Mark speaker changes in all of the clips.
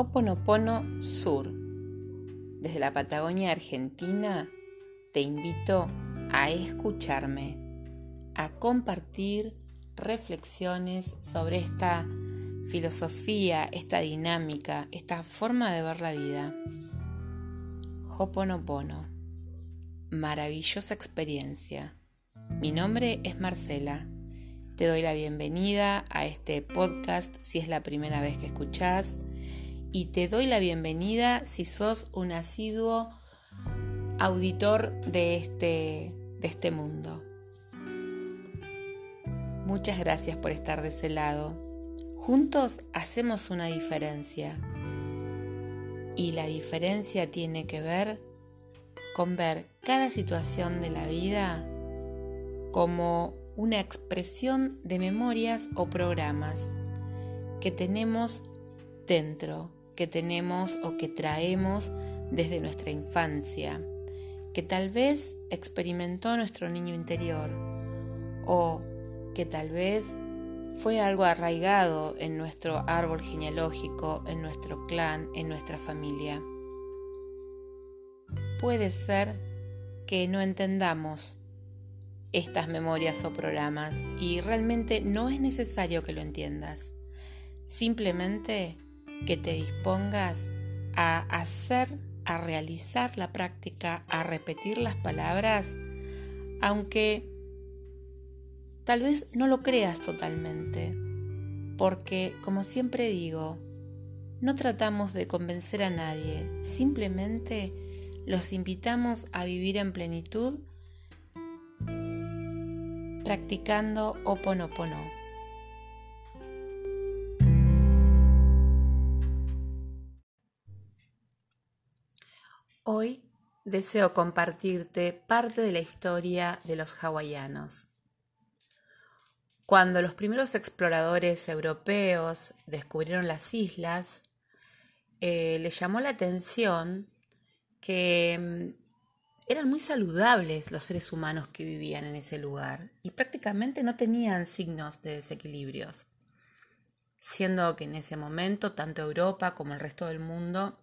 Speaker 1: Oponopono Sur. Desde la Patagonia Argentina te invito a escucharme, a compartir reflexiones sobre esta filosofía, esta dinámica, esta forma de ver la vida. Hoponopono. Maravillosa experiencia. Mi nombre es Marcela. Te doy la bienvenida a este podcast si es la primera vez que escuchás y te doy la bienvenida si sos un asiduo auditor de este, de este mundo. Muchas gracias por estar de ese lado. Juntos hacemos una diferencia. Y la diferencia tiene que ver con ver cada situación de la vida como una expresión de memorias o programas que tenemos dentro que tenemos o que traemos desde nuestra infancia, que tal vez experimentó nuestro niño interior o que tal vez fue algo arraigado en nuestro árbol genealógico, en nuestro clan, en nuestra familia. Puede ser que no entendamos estas memorias o programas y realmente no es necesario que lo entiendas. Simplemente que te dispongas a hacer, a realizar la práctica, a repetir las palabras, aunque tal vez no lo creas totalmente, porque como siempre digo, no tratamos de convencer a nadie, simplemente los invitamos a vivir en plenitud practicando Oponopono. Hoy deseo compartirte parte de la historia de los hawaianos. Cuando los primeros exploradores europeos descubrieron las islas, eh, les llamó la atención que mm, eran muy saludables los seres humanos que vivían en ese lugar y prácticamente no tenían signos de desequilibrios, siendo que en ese momento tanto Europa como el resto del mundo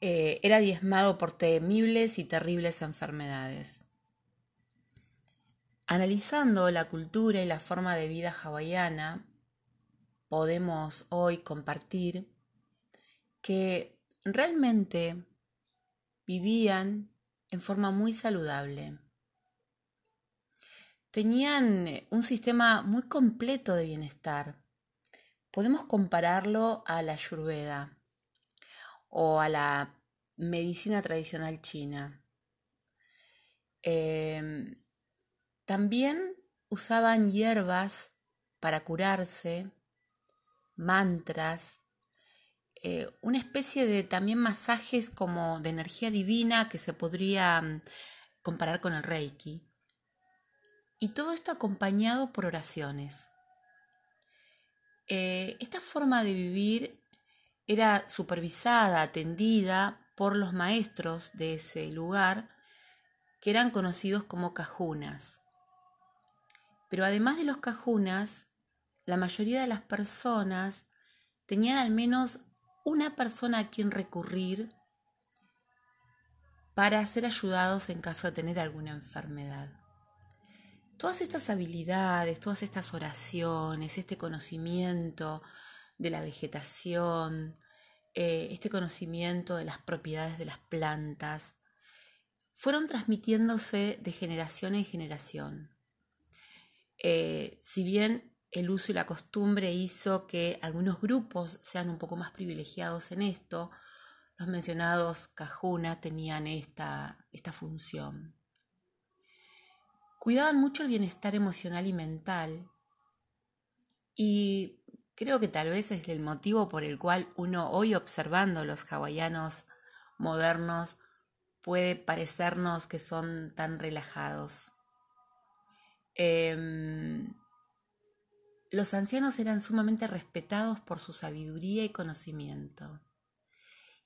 Speaker 1: eh, era diezmado por temibles y terribles enfermedades. Analizando la cultura y la forma de vida hawaiana, podemos hoy compartir que realmente vivían en forma muy saludable. Tenían un sistema muy completo de bienestar. Podemos compararlo a la Ayurveda o a la medicina tradicional china. Em, también usaban hierbas para curarse, mantras, eh, una especie de también masajes como de energía divina que se podría mm, comparar con el reiki. Y todo esto acompañado por oraciones. Eh, esta forma de vivir era supervisada, atendida por los maestros de ese lugar, que eran conocidos como cajunas. Pero además de los cajunas, la mayoría de las personas tenían al menos una persona a quien recurrir para ser ayudados en caso de tener alguna enfermedad. Todas estas habilidades, todas estas oraciones, este conocimiento, de la vegetación, eh, este conocimiento de las propiedades de las plantas, fueron transmitiéndose de generación en generación. Eh, si bien el uso y la costumbre hizo que algunos grupos sean un poco más privilegiados en esto, los mencionados Cajuna tenían esta, esta función. Cuidaban mucho el bienestar emocional y mental y Creo que tal vez es el motivo por el cual uno hoy observando los hawaianos modernos puede parecernos que son tan relajados. Em, los ancianos eran sumamente respetados por su sabiduría y conocimiento.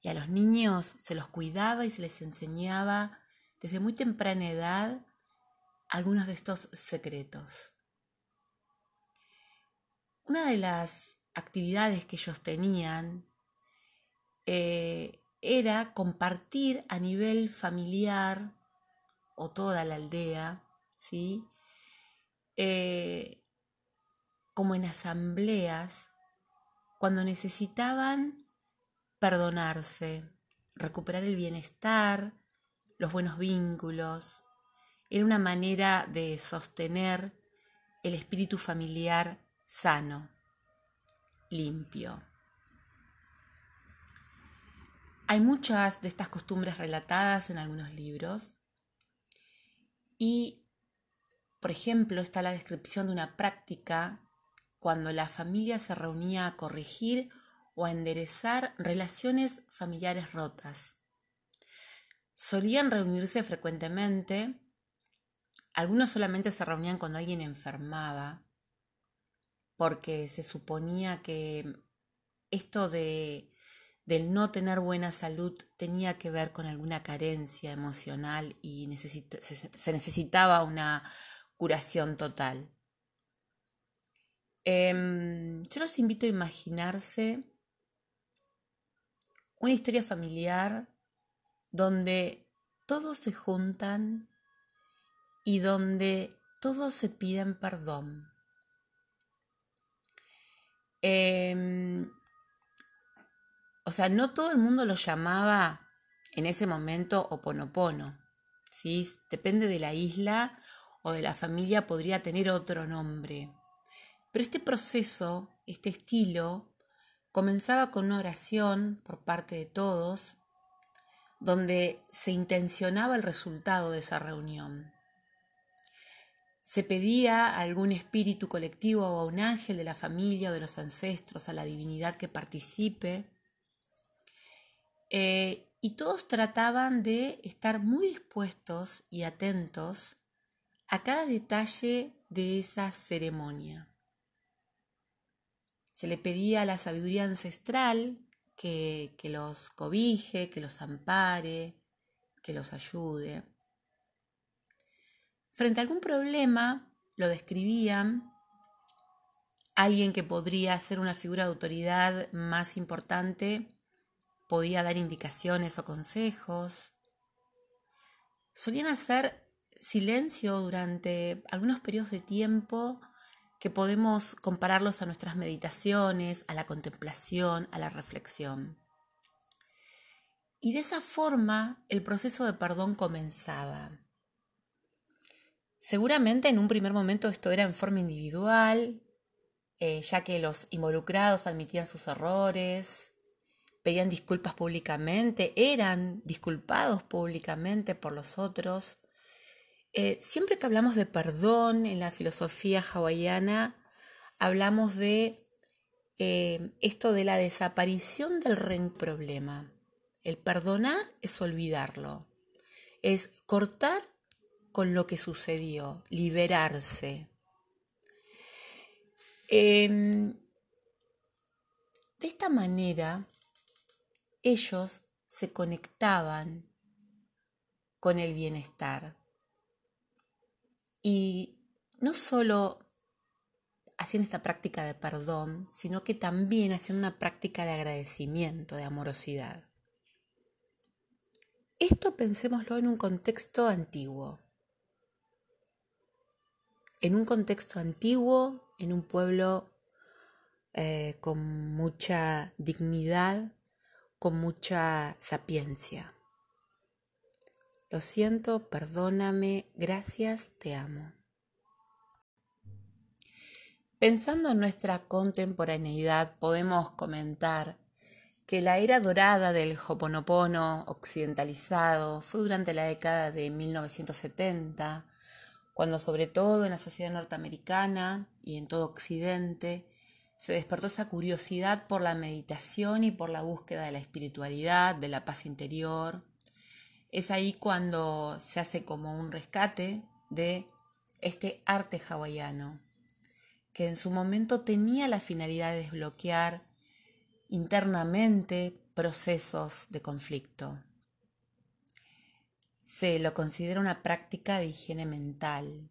Speaker 1: Y a los niños se los cuidaba y se les enseñaba desde muy temprana edad algunos de estos secretos. Una de las actividades que ellos tenían eh, era compartir a nivel familiar o toda la aldea, ¿sí? Eh, como en asambleas, cuando necesitaban perdonarse, recuperar el bienestar, los buenos vínculos. Era una manera de sostener el espíritu familiar sano, limpio. Hay muchas de estas costumbres relatadas en algunos libros y, por ejemplo, está la descripción de una práctica cuando la familia se reunía a corregir o a enderezar relaciones familiares rotas. Solían reunirse frecuentemente, algunos solamente se reunían cuando alguien enfermaba, porque se suponía que esto de, del no tener buena salud tenía que ver con alguna carencia emocional y se, necesitaba una curación total. Em, yo los invito a imaginarse una historia familiar donde todos se juntan y donde todos se piden perdón. Em, o sea, no todo el mundo lo llamaba en ese momento oponopono. ¿sí? Depende de la isla o de la familia, podría tener otro nombre. Pero este proceso, este estilo, Comenzaba con una oración por parte de todos, donde se intencionaba el resultado de esa reunión. Se pedía a algún espíritu colectivo o a un ángel de la familia o de los ancestros, a la divinidad que participe. Eh, y todos trataban de estar muy dispuestos y atentos a cada detalle de esa ceremonia. Se le pedía a la sabiduría ancestral que, que los cobije, que los ampare, que los ayude. Frente a algún problema, lo describían alguien que podría ser una figura de autoridad más importante podía dar indicaciones o consejos. Solían hacer silencio durante algunos periodos de tiempo que podemos compararlos a nuestras meditaciones, a la contemplación, a la reflexión. Y de esa forma el proceso de perdón comenzaba. Seguramente en un primer momento esto era en forma individual, eh, ya que los involucrados admitían sus errores, pedían disculpas públicamente, eran disculpados públicamente por los otros eh, siempre que hablamos de perdón en la filosofía hawaiana, hablamos de eh, esto de la desaparición del problema. El perdonar es olvidarlo, es cortar con lo que sucedió, liberarse. Em, de esta manera, ellos se conectaban con el bienestar. Y no solo hacían esta práctica de perdón, sino que también hacían una práctica de agradecimiento, de amorosidad. Esto pensémoslo en un contexto antiguo. En un contexto antiguo, en un pueblo eh, con mucha dignidad, con mucha sapiencia. Lo siento, perdóname, gracias, te amo. Pensando en nuestra contemporaneidad, podemos comentar que la era dorada del Hoponopono occidentalizado fue durante la década de 1970, cuando sobre todo en la sociedad norteamericana y en todo Occidente se despertó esa curiosidad por la meditación y por la búsqueda de la espiritualidad, de la paz interior, es ahí cuando se hace como un rescate de este arte hawaiano, que en su momento tenía la finalidad de desbloquear internamente procesos de conflicto. Se lo considera una práctica de higiene mental,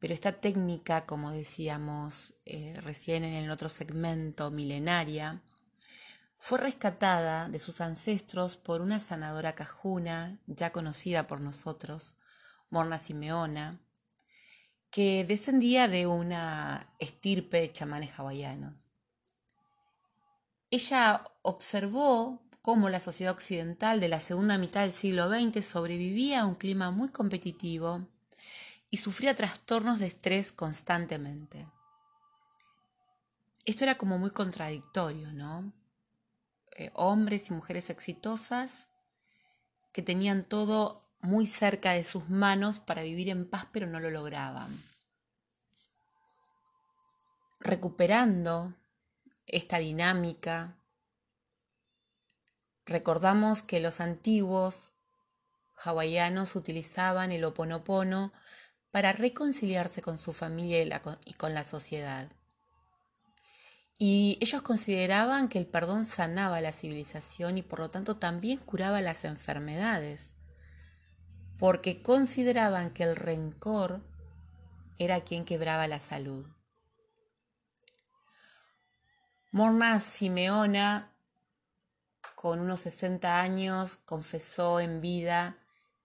Speaker 1: pero esta técnica, como decíamos eh, recién en el otro segmento, milenaria, fue rescatada de sus ancestros por una sanadora cajuna, ya conocida por nosotros, Morna Simeona, que descendía de una estirpe de chamanes hawaianos. Ella observó cómo la sociedad occidental de la segunda mitad del siglo XX sobrevivía a un clima muy competitivo y sufría trastornos de estrés constantemente. Esto era como muy contradictorio, ¿no? Eh, hombres y mujeres exitosas que tenían todo muy cerca de sus manos para vivir en paz, pero no lo lograban. Recuperando esta dinámica, recordamos que los antiguos hawaianos utilizaban el oponopono para reconciliarse con su familia y, con la sociedad. Y ellos consideraban que el perdón sanaba la civilización y por lo tanto también curaba las enfermedades, porque consideraban que el rencor era quien quebraba la salud. Morna Simeona, con unos 60 años, confesó en vida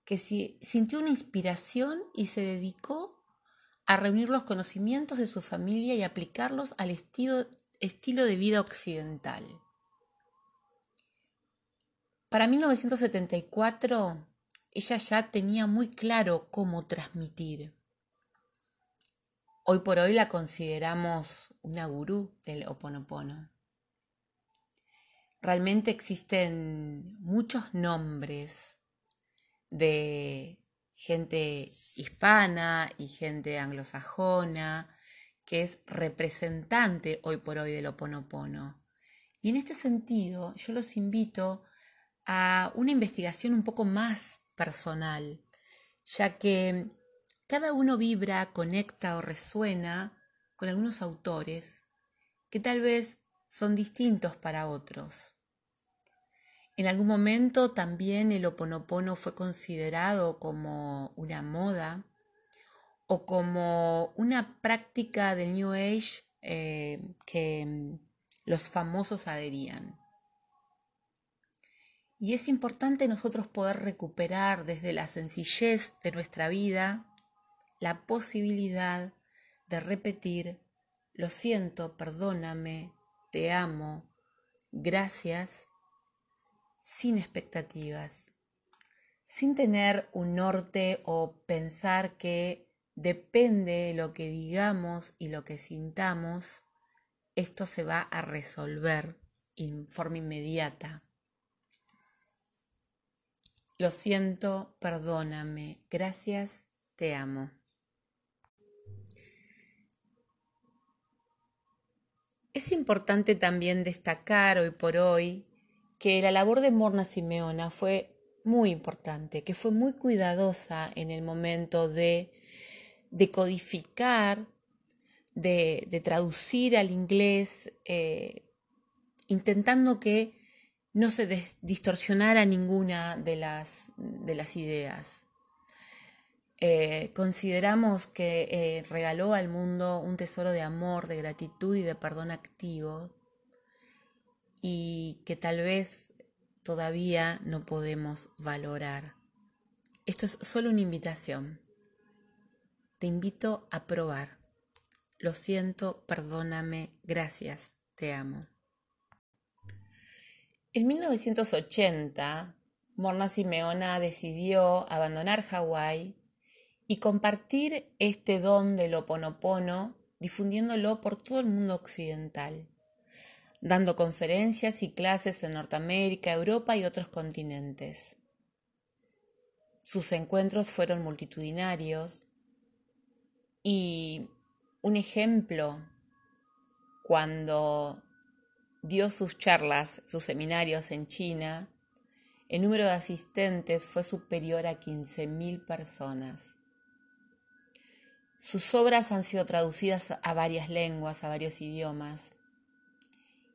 Speaker 1: que sintió una inspiración y se dedicó a reunir los conocimientos de su familia y aplicarlos al estilo, de vida occidental. Para 1974, ella ya tenía muy claro cómo transmitir. Hoy por hoy la consideramos una gurú del Oponopono. Realmente existen muchos nombres de gente hispana y gente anglosajona, que es representante hoy por hoy del Oponopono. Y en este sentido, yo los invito a una investigación un poco más personal, ya que cada uno vibra, conecta o resuena con algunos autores que tal vez son distintos para otros. En algún momento también el oponopono fue considerado como una moda o como una práctica del New Age eh, que mm, los famosos adherían. Y es importante nosotros poder recuperar desde la sencillez de nuestra vida la posibilidad de repetir, lo siento, perdóname, te amo, gracias sin expectativas, sin tener un norte o pensar que depende de lo que digamos y lo que sintamos, esto se va a resolver en forma inmediata. Lo siento, perdóname, gracias, te amo. Es importante también destacar hoy por hoy que la labor de Morna Simeona fue muy importante, que fue muy cuidadosa en el momento de decodificar, de, de, traducir al inglés, eh, intentando que no se distorsionara ninguna de las, de las ideas. Eh, consideramos que eh, regaló al mundo un tesoro de amor, de gratitud y de perdón activo, y que tal vez todavía no podemos valorar. Esto es solo una invitación. Te invito a probar. Lo siento, perdóname, gracias, te amo. En 1980, Morna Simeona decidió abandonar Hawái y compartir este don del Oponopono difundiéndolo por todo el mundo occidental dando conferencias y clases en Norteamérica, Europa y otros continentes. Sus encuentros fueron multitudinarios y un ejemplo cuando dio sus charlas, sus seminarios en China, el número de asistentes fue superior a 15.000 personas. Sus obras han sido traducidas a varias lenguas, a varios idiomas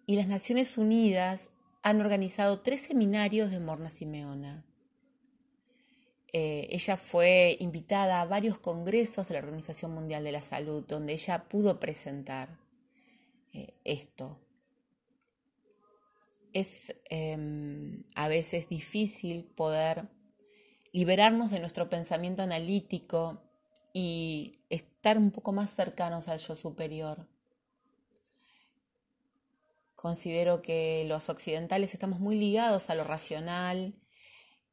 Speaker 1: y las Naciones Unidas han organizado tres seminarios de Morna Simeona. eh, ella fue invitada a varios congresos de la Organización Mundial de la Salud, donde ella pudo presentar eh, esto. Es em, a veces difícil poder liberarnos de nuestro pensamiento analítico y estar un poco más cercanos al yo superior. Considero que los occidentales estamos muy ligados a lo racional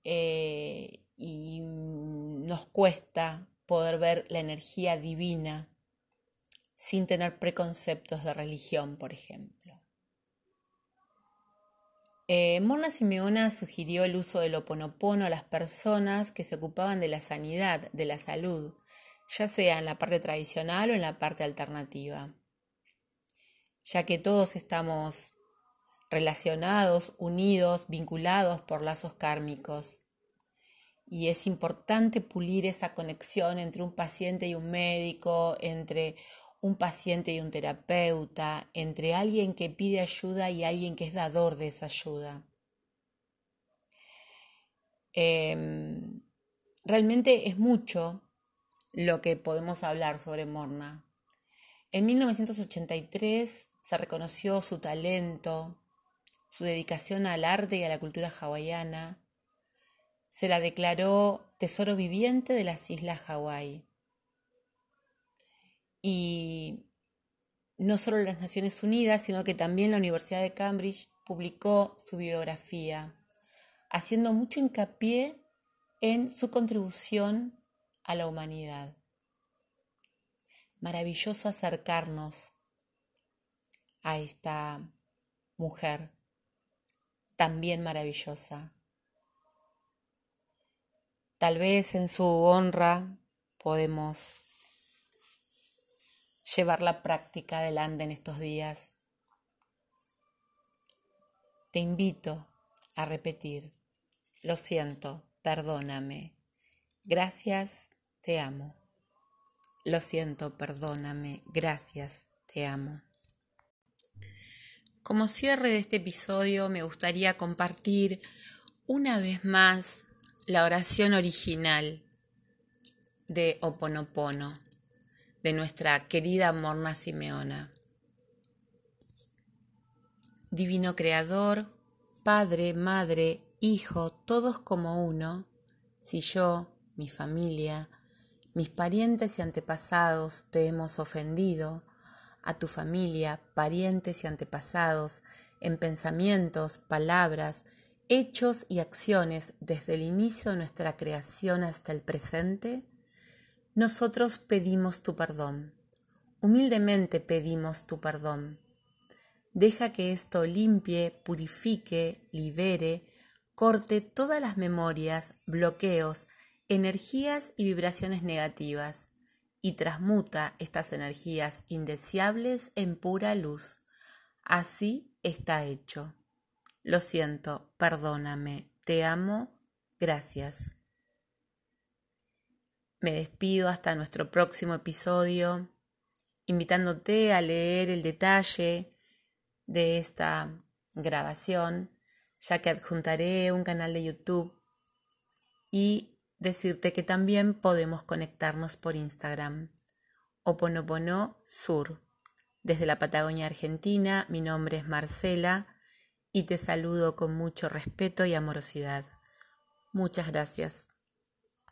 Speaker 1: eh, y nos cuesta poder ver la energía divina sin tener preconceptos de religión, por ejemplo. Eh, Morna Simeona sugirió el uso del oponopono a las personas que se ocupaban de la sanidad, de la salud, ya sea en la parte tradicional o en la parte alternativa ya que todos estamos relacionados, unidos, vinculados por lazos kármicos. Y es importante pulir esa conexión entre un paciente y un médico, entre un paciente y un terapeuta, entre alguien que pide ayuda y alguien que es dador de esa ayuda. Em, realmente es mucho lo que podemos hablar sobre Morna. En 1983 se reconoció su talento, su dedicación al arte y a la cultura hawaiana. Se la declaró tesoro viviente de las islas Hawái. Y no solo las Naciones Unidas, sino que también la Universidad de Cambridge publicó su biografía, haciendo mucho hincapié en su contribución a la humanidad. Maravilloso acercarnos a esta mujer también maravillosa. Tal vez en su honra podemos llevar la práctica adelante en estos días. Te invito a repetir, lo siento, perdóname, gracias, te amo. Lo siento, perdóname, gracias, te amo. Como cierre de este episodio me gustaría compartir una vez más la oración original de Oponopono de nuestra querida Morna Simeona. Divino Creador, Padre, Madre, Hijo, todos como uno, si yo, mi familia, mis parientes y antepasados te hemos ofendido, a tu familia, parientes y antepasados, en pensamientos, palabras, hechos y acciones desde el inicio de nuestra creación hasta el presente, nosotros pedimos tu perdón. Humildemente pedimos tu perdón. Deja que esto limpie, purifique, libere, corte todas las memorias, bloqueos, energías y vibraciones negativas y transmuta estas energías indeseables en pura luz. Así está hecho. Lo siento, perdóname, te amo, gracias. Me despido hasta nuestro próximo episodio, invitándote a leer el detalle de esta grabación, ya que adjuntaré un canal de YouTube y decirte que también podemos conectarnos por Instagram. Oponopono Sur. Desde la Patagonia Argentina, mi nombre es Marcela y te saludo con mucho respeto y amorosidad. Muchas gracias.